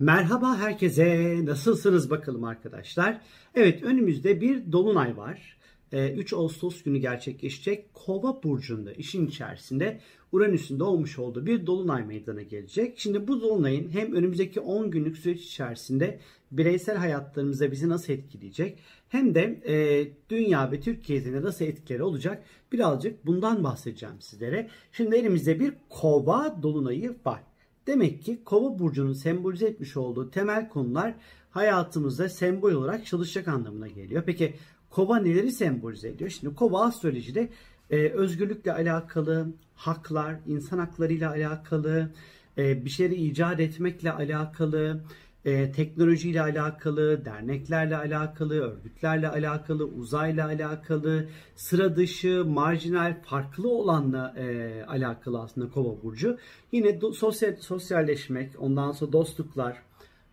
Merhaba herkese. Nasılsınız bakalım arkadaşlar? Evet önümüzde bir dolunay var. 3 ee, Ağustos günü gerçekleşecek Kova burcunda işin içerisinde Uranüs'ün doğmuş olduğu bir dolunay meydana gelecek. Şimdi bu dolunayın hem önümüzdeki 10 günlük süreç içerisinde bireysel hayatlarımıza bizi nasıl etkileyecek hem de e, dünya ve Türkiye'de nasıl etkileri olacak birazcık bundan bahsedeceğim sizlere. Şimdi elimizde bir Kova dolunayı var. Demek ki kova burcunun sembolize etmiş olduğu temel konular hayatımızda sembol olarak çalışacak anlamına geliyor. Peki kova neleri sembolize ediyor? Şimdi kova astrolojide e, özgürlükle alakalı, haklar, insan haklarıyla alakalı, e, bir şeyleri icat etmekle alakalı, e, teknolojiyle alakalı, derneklerle alakalı, örgütlerle alakalı, uzayla alakalı, sıra dışı, marjinal, farklı olanla e, alakalı aslında Kova burcu. Yine do, sosyal sosyalleşmek, ondan sonra dostluklar,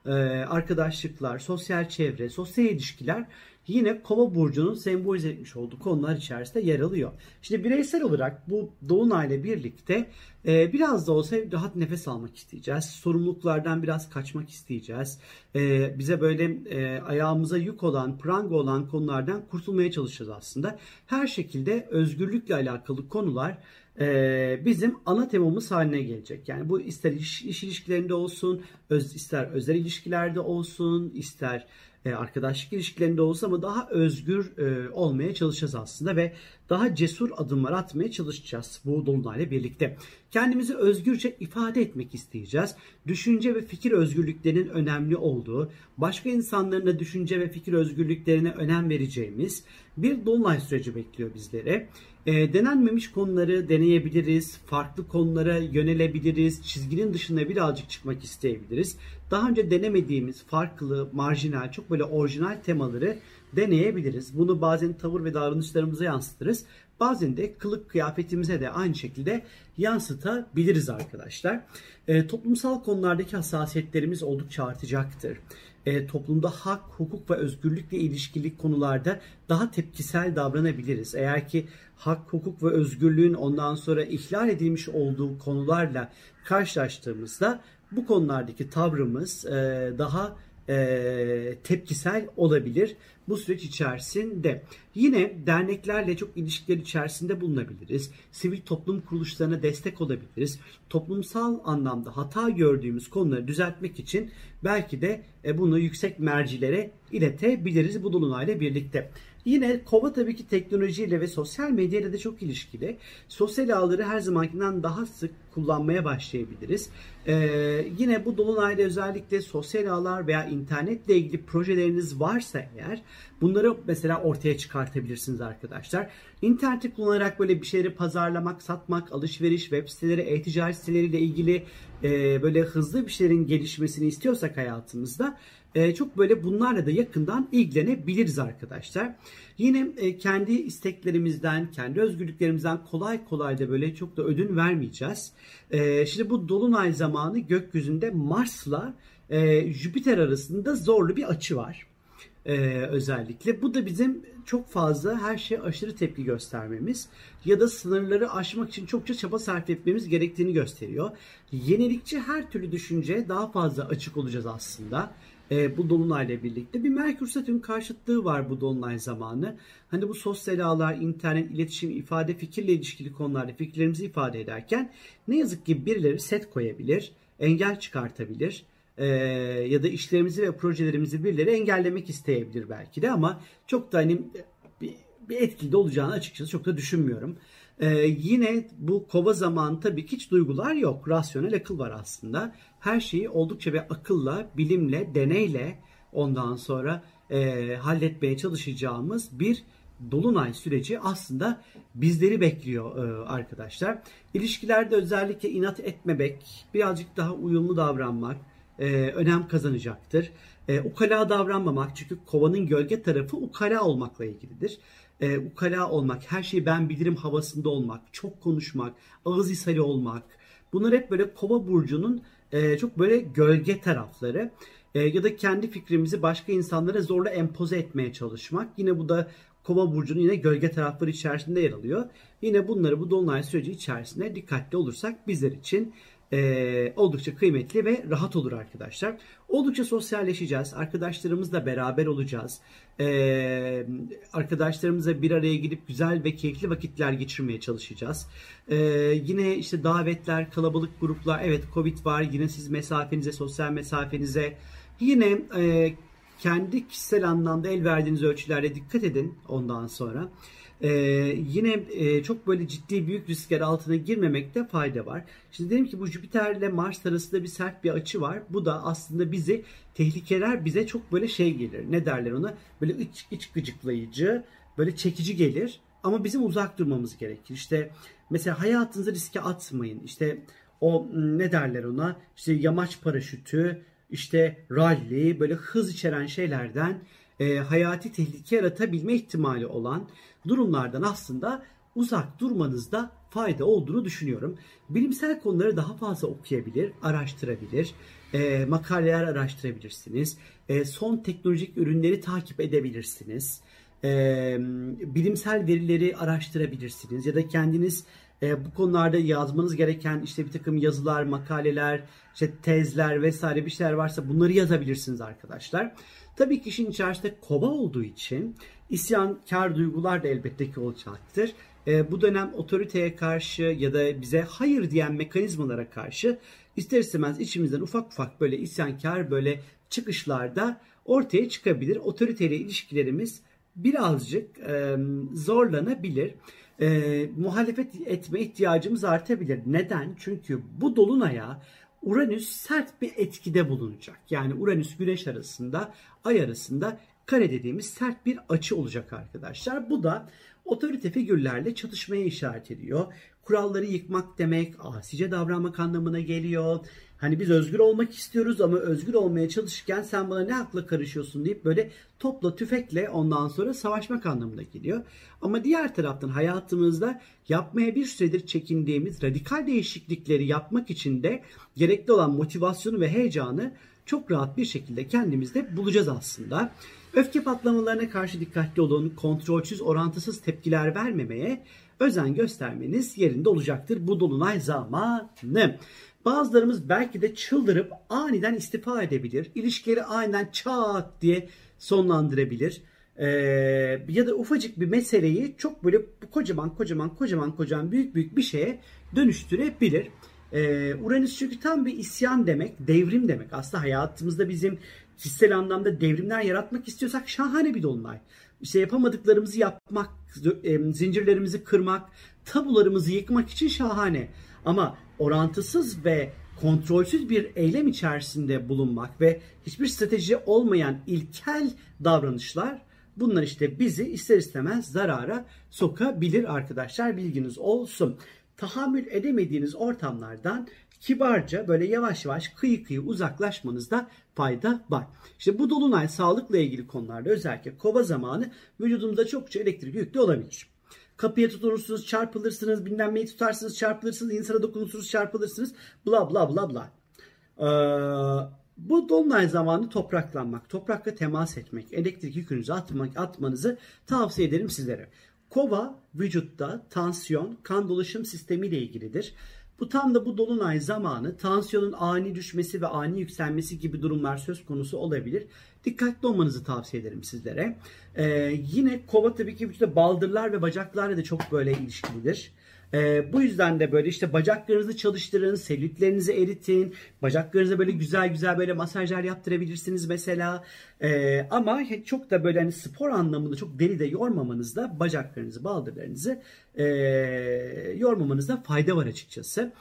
e, arkadaşlıklar, sosyal çevre, sosyal ilişkiler yine kova burcunun sembolize etmiş olduğu konular içerisinde yer alıyor. Şimdi bireysel olarak bu dolunayla birlikte e, biraz da olsa rahat nefes almak isteyeceğiz. Sorumluluklardan biraz kaçmak isteyeceğiz. E, bize böyle e, ayağımıza yük olan, pranga olan konulardan kurtulmaya çalışacağız aslında. Her şekilde özgürlükle alakalı konular bizim ana temamız haline gelecek. Yani bu ister iş, iş ilişkilerinde olsun, öz, ister özel ilişkilerde olsun, ister arkadaşlık ilişkilerinde olsa ama daha özgür e, olmaya çalışacağız aslında ve daha cesur adımlar atmaya çalışacağız bu dolunayla birlikte. Kendimizi özgürce ifade etmek isteyeceğiz. Düşünce ve fikir özgürlüklerinin önemli olduğu, başka insanların da düşünce ve fikir özgürlüklerine önem vereceğimiz bir dolunay süreci bekliyor bizlere. E, denenmemiş konuları deneyebiliriz, farklı konulara yönelebiliriz, çizginin dışında birazcık çıkmak isteyebiliriz. Daha önce denemediğimiz farklı, marjinal, çok böyle orijinal temaları deneyebiliriz. Bunu bazen tavır ve davranışlarımıza yansıtırız. Bazen de kılık kıyafetimize de aynı şekilde yansıtabiliriz arkadaşlar. E, toplumsal konulardaki hassasiyetlerimiz oldukça artacaktır. E, toplumda hak, hukuk ve özgürlükle ilişkili konularda daha tepkisel davranabiliriz. Eğer ki hak, hukuk ve özgürlüğün ondan sonra ihlal edilmiş olduğu konularla karşılaştığımızda bu konulardaki tavrımız e, daha e, tepkisel olabilir bu süreç içerisinde. Yine derneklerle çok ilişkiler içerisinde bulunabiliriz. Sivil toplum kuruluşlarına destek olabiliriz. Toplumsal anlamda hata gördüğümüz konuları düzeltmek için belki de e, bunu yüksek mercilere iletebiliriz bu dolunayla birlikte. Yine kova tabii ki teknolojiyle ve sosyal medyayla da çok ilişkili. Sosyal ağları her zamankinden daha sık kullanmaya başlayabiliriz. Ee, yine bu dolunayda özellikle sosyal ağlar veya internetle ilgili projeleriniz varsa eğer bunları mesela ortaya çıkartabilirsiniz arkadaşlar. İnterneti kullanarak böyle bir şeyleri pazarlamak, satmak, alışveriş, web siteleri, e-ticaret siteleriyle ilgili e, böyle hızlı bir şeylerin gelişmesini istiyorsak hayatımızda e, çok böyle bunlarla da yakından ilgilenebiliriz arkadaşlar. Yine e, kendi isteklerimizden, kendi özgürlüklerimizden kolay kolay da böyle çok da ödün vermeyeceğiz. E, şimdi bu dolunay zamanı gökyüzünde Mars'la Jüpiter arasında zorlu bir açı var. özellikle. Bu da bizim çok fazla her şeye aşırı tepki göstermemiz ya da sınırları aşmak için çokça çaba sarf etmemiz gerektiğini gösteriyor. Yenilikçi her türlü düşünce daha fazla açık olacağız aslında e, bu dolunayla birlikte. Bir Merkür Satürn karşıtlığı var bu dolunay zamanı. Hani bu sosyal ağlar, internet, iletişim, ifade, fikirle ilişkili konularda fikirlerimizi ifade ederken ne yazık ki birileri set koyabilir, engel çıkartabilir e, ya da işlerimizi ve projelerimizi birileri engellemek isteyebilir belki de ama çok da hani bir, bir etkili olacağını açıkçası çok da düşünmüyorum. Ee, yine bu kova zamanı tabii ki hiç duygular yok. Rasyonel akıl var aslında. Her şeyi oldukça bir akılla, bilimle, deneyle ondan sonra e, halletmeye çalışacağımız bir dolunay süreci aslında bizleri bekliyor e, arkadaşlar. İlişkilerde özellikle inat etmemek, birazcık daha uyumlu davranmak e, önem kazanacaktır. E, ukala davranmamak çünkü kovanın gölge tarafı ukala olmakla ilgilidir e, ukala olmak, her şeyi ben bilirim havasında olmak, çok konuşmak, ağız ishali olmak. Bunlar hep böyle kova burcunun e, çok böyle gölge tarafları. E, ya da kendi fikrimizi başka insanlara zorla empoze etmeye çalışmak. Yine bu da Kova burcunun yine gölge tarafları içerisinde yer alıyor. Yine bunları bu dolunay süreci içerisinde dikkatli olursak bizler için e, oldukça kıymetli ve rahat olur arkadaşlar. Oldukça sosyalleşeceğiz. Arkadaşlarımızla beraber olacağız. E, arkadaşlarımızla bir araya gidip güzel ve keyifli vakitler geçirmeye çalışacağız. E, yine işte davetler, kalabalık gruplar. Evet Covid var. Yine siz mesafenize, sosyal mesafenize yine e, kendi kişisel anlamda el verdiğiniz ölçülerde dikkat edin ondan sonra. Ee, yine e, çok böyle ciddi büyük riskler altına girmemekte fayda var. Şimdi dedim ki bu Jüpiter ile Mars arasında bir sert bir açı var. Bu da aslında bizi tehlikeler bize çok böyle şey gelir. Ne derler ona? Böyle iç, iç gıcıklayıcı, böyle çekici gelir. Ama bizim uzak durmamız gerekir. İşte mesela hayatınızı riske atmayın. İşte o ne derler ona? İşte yamaç paraşütü, işte rally, böyle hız içeren şeylerden e, hayati tehlike yaratabilme ihtimali olan durumlardan aslında uzak durmanızda fayda olduğunu düşünüyorum. Bilimsel konuları daha fazla okuyabilir, araştırabilir, e, makaleler araştırabilirsiniz, e, son teknolojik ürünleri takip edebilirsiniz, e, bilimsel verileri araştırabilirsiniz ya da kendiniz e, bu konularda yazmanız gereken işte bir takım yazılar, makaleler, işte tezler vesaire bir şeyler varsa bunları yazabilirsiniz arkadaşlar. Tabii ki işin içerisinde kova olduğu için isyankar duygular da elbette ki olacaktır. E, bu dönem otoriteye karşı ya da bize hayır diyen mekanizmalara karşı ister istemez içimizden ufak ufak böyle isyankar böyle çıkışlarda ortaya çıkabilir. Otoriteyle ilişkilerimiz birazcık e, zorlanabilir. E, muhalefet etme ihtiyacımız artabilir. Neden? Çünkü bu dolunaya Uranüs sert bir etkide bulunacak. Yani Uranüs Güneş arasında, Ay arasında kare dediğimiz sert bir açı olacak arkadaşlar. Bu da otorite figürlerle çatışmaya işaret ediyor. Kuralları yıkmak demek, asice davranmak anlamına geliyor. Hani biz özgür olmak istiyoruz ama özgür olmaya çalışırken sen bana ne akla karışıyorsun deyip böyle topla tüfekle ondan sonra savaşmak anlamına geliyor. Ama diğer taraftan hayatımızda yapmaya bir süredir çekindiğimiz radikal değişiklikleri yapmak için de gerekli olan motivasyonu ve heyecanı çok rahat bir şekilde kendimizde bulacağız aslında. Öfke patlamalarına karşı dikkatli olun, kontrolsüz, orantısız tepkiler vermemeye özen göstermeniz yerinde olacaktır bu dolunay zamanı. Bazılarımız belki de çıldırıp aniden istifa edebilir. İlişkileri aniden çat diye sonlandırabilir. Ee, ya da ufacık bir meseleyi çok böyle kocaman kocaman kocaman kocaman büyük büyük bir şeye dönüştürebilir. Ee, Uranüs çünkü tam bir isyan demek, devrim demek. Aslında hayatımızda bizim kişisel anlamda devrimler yaratmak istiyorsak şahane bir dolunay. İşte yapamadıklarımızı yapmak, zincirlerimizi kırmak, tabularımızı yıkmak için şahane. Ama orantısız ve kontrolsüz bir eylem içerisinde bulunmak ve hiçbir strateji olmayan ilkel davranışlar bunlar işte bizi ister istemez zarara sokabilir arkadaşlar bilginiz olsun. Tahammül edemediğiniz ortamlardan kibarca böyle yavaş yavaş kıyı kıyı uzaklaşmanızda fayda var. İşte bu dolunay sağlıkla ilgili konularda özellikle kova zamanı vücudumuzda çokça elektrik yüklü olabilir. Kapıya tutunursunuz, çarpılırsınız, bilmem tutarsınız, çarpılırsınız, insana dokunursunuz, çarpılırsınız, bla bla bla bla. Ee, bu dolunay zamanı topraklanmak, toprakla temas etmek, elektrik yükünüzü atmak, atmanızı tavsiye ederim sizlere. Kova vücutta tansiyon, kan dolaşım sistemi ile ilgilidir. Bu tam da bu dolunay zamanı tansiyonun ani düşmesi ve ani yükselmesi gibi durumlar söz konusu olabilir. Dikkatli olmanızı tavsiye ederim sizlere. Ee, yine kova tabii ki işte baldırlar ve bacaklarla da çok böyle ilişkilidir. Ee, bu yüzden de böyle işte bacaklarınızı çalıştırın, selülitlerinizi eritin, bacaklarınıza böyle güzel güzel böyle masajlar yaptırabilirsiniz mesela. Ee, ama çok da böyle hani spor anlamında çok deli de yormamanızda bacaklarınızı, baldırlarınızı e, yormamanızda fayda var açıkçası.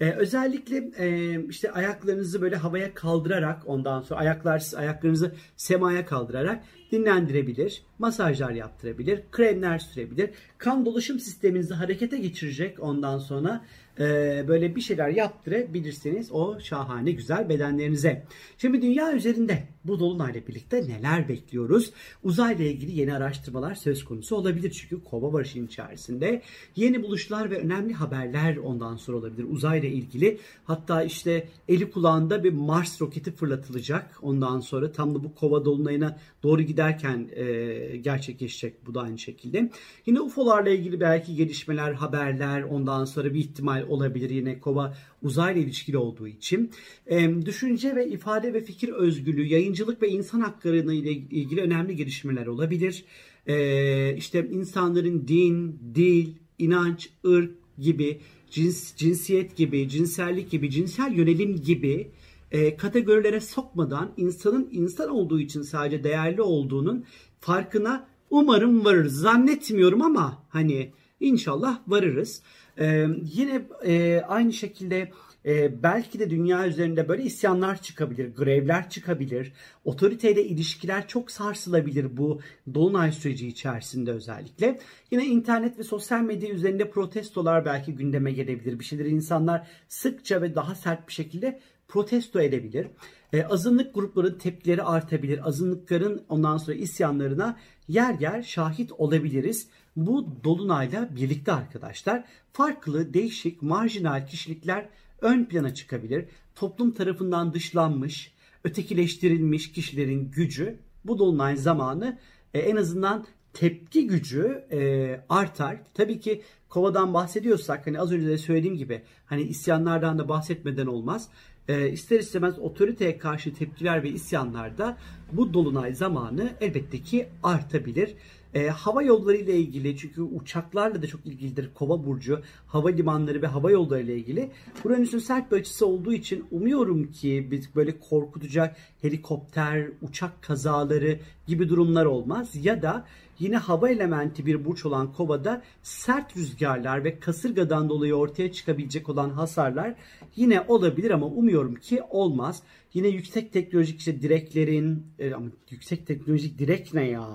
Ee, özellikle e, işte ayaklarınızı böyle havaya kaldırarak ondan sonra ayaklar ayaklarınızı semaya kaldırarak dinlendirebilir, masajlar yaptırabilir, kremler sürebilir. Kan dolaşım sisteminizi harekete geçirecek ondan sonra e, böyle bir şeyler yaptırabilirsiniz o şahane güzel bedenlerinize. Şimdi dünya üzerinde bu dolunayla birlikte neler bekliyoruz? Uzayla ilgili yeni araştırmalar söz konusu olabilir çünkü kova barışın içerisinde yeni buluşlar ve önemli haberler ondan sonra olabilir uzayla ilgili. Hatta işte eli kulağında bir Mars roketi fırlatılacak ondan sonra tam da bu kova dolunayına doğru giderken e, gerçekleşecek bu da aynı şekilde. Yine UFO'larla ilgili belki gelişmeler, haberler ondan sonra bir ihtimal olabilir yine kova uzayla ilişkili olduğu için. E, düşünce ve ifade ve fikir özgürlüğü, yayıncılık ve insan hakları ile ilgili önemli gelişmeler olabilir. E, işte insanların din, dil, inanç, ırk gibi, cins, cinsiyet gibi, cinsellik gibi, cinsel yönelim gibi e, kategorilere sokmadan insanın insan olduğu için sadece değerli olduğunun farkına umarım varırız. Zannetmiyorum ama hani inşallah varırız. E, yine e, aynı şekilde e, belki de dünya üzerinde böyle isyanlar çıkabilir, grevler çıkabilir, otoriteyle ilişkiler çok sarsılabilir bu dolunay süreci içerisinde özellikle. Yine internet ve sosyal medya üzerinde protestolar belki gündeme gelebilir. Bir şeyleri insanlar sıkça ve daha sert bir şekilde protesto edebilir. E, azınlık grupların tepkileri artabilir. Azınlıkların ondan sonra isyanlarına yer yer şahit olabiliriz. Bu dolunayla birlikte arkadaşlar farklı, değişik, marjinal kişilikler ön plana çıkabilir. Toplum tarafından dışlanmış, ötekileştirilmiş kişilerin gücü bu dolunay zamanı e, en azından tepki gücü e, artar. Tabii ki kovadan bahsediyorsak hani az önce de söylediğim gibi hani isyanlardan da bahsetmeden olmaz. E, ister istemez otoriteye karşı tepkiler ve isyanlarda bu dolunay zamanı elbette ki artabilir. E, hava yolları ile ilgili çünkü uçaklarla da çok ilgilidir Kova burcu. Hava limanları ve hava yolları ile ilgili. Uranüs'ün sert bir açısı olduğu için umuyorum ki biz böyle korkutacak helikopter, uçak kazaları gibi durumlar olmaz. Ya da yine hava elementi bir burç olan Kova'da sert rüzgarlar ve kasırgadan dolayı ortaya çıkabilecek olan hasarlar yine olabilir ama umuyorum ki olmaz. Yine yüksek teknolojik işte direklerin e, ama yüksek teknolojik direk ne ya?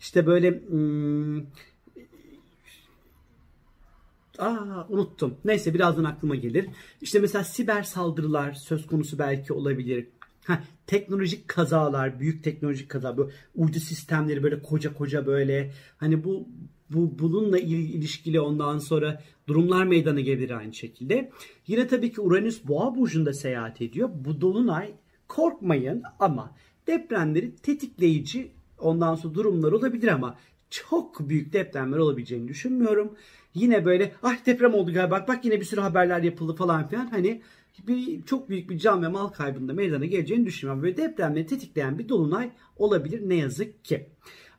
İşte böyle hmm, Aa unuttum. Neyse birazdan aklıma gelir. İşte mesela siber saldırılar söz konusu belki olabilir. Ha, teknolojik kazalar, büyük teknolojik kaza, bu uydu sistemleri böyle koca koca böyle hani bu bu bununla ilişkili ondan sonra durumlar meydana gelir aynı şekilde. Yine tabii ki Uranüs Boğa burcunda seyahat ediyor. Bu dolunay korkmayın ama depremleri tetikleyici ondan sonra durumlar olabilir ama çok büyük depremler olabileceğini düşünmüyorum. Yine böyle ah deprem oldu galiba bak, bak yine bir sürü haberler yapıldı falan filan hani bir, çok büyük bir can ve mal kaybında meydana geleceğini düşünmüyorum. Böyle depremleri tetikleyen bir dolunay olabilir ne yazık ki.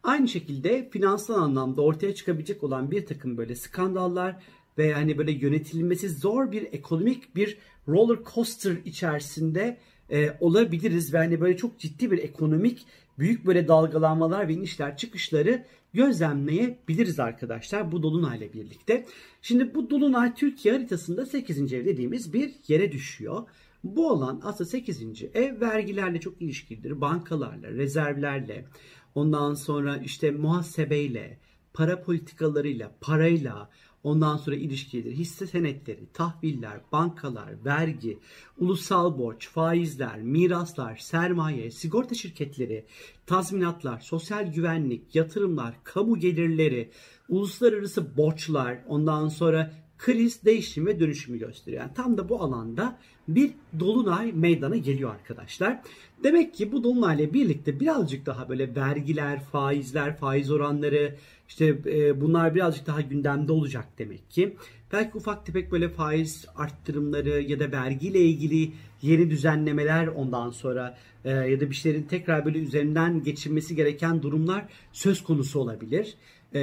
Aynı şekilde finansal anlamda ortaya çıkabilecek olan bir takım böyle skandallar ve hani böyle yönetilmesi zor bir ekonomik bir roller coaster içerisinde e, olabiliriz ve hani böyle çok ciddi bir ekonomik büyük böyle dalgalanmalar ve inişler çıkışları gözlemleyebiliriz arkadaşlar bu dolunayla birlikte. Şimdi bu dolunay Türkiye haritasında 8. ev dediğimiz bir yere düşüyor. Bu olan aslında 8. ev vergilerle çok ilişkilidir. Bankalarla, rezervlerle, ondan sonra işte muhasebeyle, para politikalarıyla, parayla, Ondan sonra ilişkidir. Hisse senetleri, tahviller, bankalar, vergi, ulusal borç, faizler, miraslar, sermaye, sigorta şirketleri, tazminatlar, sosyal güvenlik, yatırımlar, kamu gelirleri, uluslararası borçlar, ondan sonra kriz, değişim ve dönüşümü gösteriyor. Yani tam da bu alanda bir dolunay meydana geliyor arkadaşlar. Demek ki bu dolunayla birlikte birazcık daha böyle vergiler, faizler, faiz oranları, işte e, bunlar birazcık daha gündemde olacak demek ki. Belki ufak tefek böyle faiz arttırımları ya da vergiyle ilgili yeni düzenlemeler ondan sonra e, ya da bir şeylerin tekrar böyle üzerinden geçirmesi gereken durumlar söz konusu olabilir e,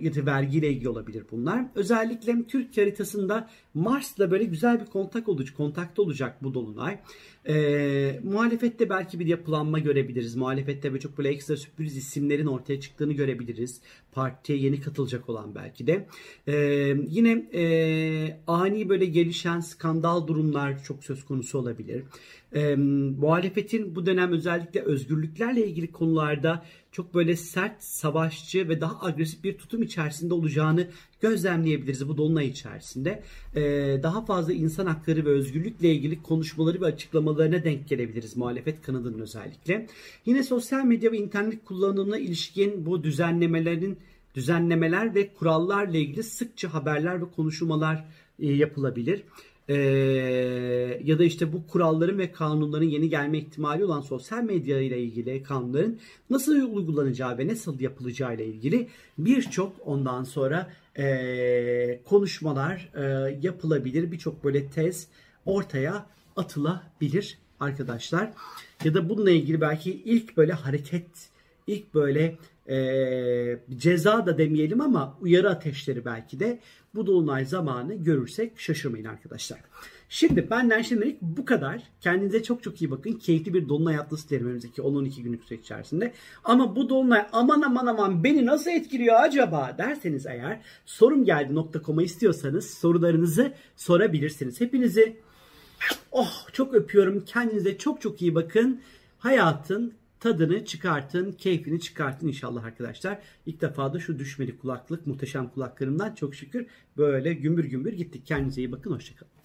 ya da vergiyle ilgili olabilir bunlar. Özellikle Türk haritasında Mars'la böyle güzel bir kontak olacak, kontakta olacak bu dolunay. E, muhalefette belki bir yapılanma görebiliriz. Muhalefette böyle çok böyle ekstra sürpriz isimlerin ortaya çıktığını görebiliriz. Partiye yeni katılacak olan belki de. E, yine e, ani böyle gelişen skandal durumlar çok söz konusu olabilir. E, muhalefetin bu dönem özellikle özgürlüklerle ilgili konularda çok böyle sert, savaşçı ve daha agresif bir tutum içerisinde olacağını gözlemleyebiliriz bu dolunay içerisinde. Ee, daha fazla insan hakları ve özgürlükle ilgili konuşmaları ve açıklamalarına denk gelebiliriz muhalefet kanadının özellikle. Yine sosyal medya ve internet kullanımına ilişkin bu düzenlemelerin düzenlemeler ve kurallarla ilgili sıkça haberler ve konuşmalar e, yapılabilir. E, ya da işte bu kuralların ve kanunların yeni gelme ihtimali olan sosyal medya ile ilgili kanunların nasıl uygulanacağı ve nasıl yapılacağı ile ilgili birçok ondan sonra e, konuşmalar e, yapılabilir. Birçok böyle tez ortaya atılabilir arkadaşlar. Ya da bununla ilgili belki ilk böyle hareket, ilk böyle e, ceza da demeyelim ama uyarı ateşleri belki de bu dolunay zamanı görürsek şaşırmayın arkadaşlar. Şimdi benden şimdilik bu kadar. Kendinize çok çok iyi bakın. Keyifli bir dolunay haftası dilerim önümüzdeki 10-12 günlük süreç içerisinde. Ama bu dolunay aman aman aman beni nasıl etkiliyor acaba derseniz eğer sorum geldi.com'a istiyorsanız sorularınızı sorabilirsiniz. Hepinizi oh çok öpüyorum. Kendinize çok çok iyi bakın. Hayatın tadını çıkartın, keyfini çıkartın inşallah arkadaşlar. İlk defa da şu düşmeli kulaklık muhteşem kulaklarımdan çok şükür böyle gümbür gümbür gittik. Kendinize iyi bakın, hoşçakalın.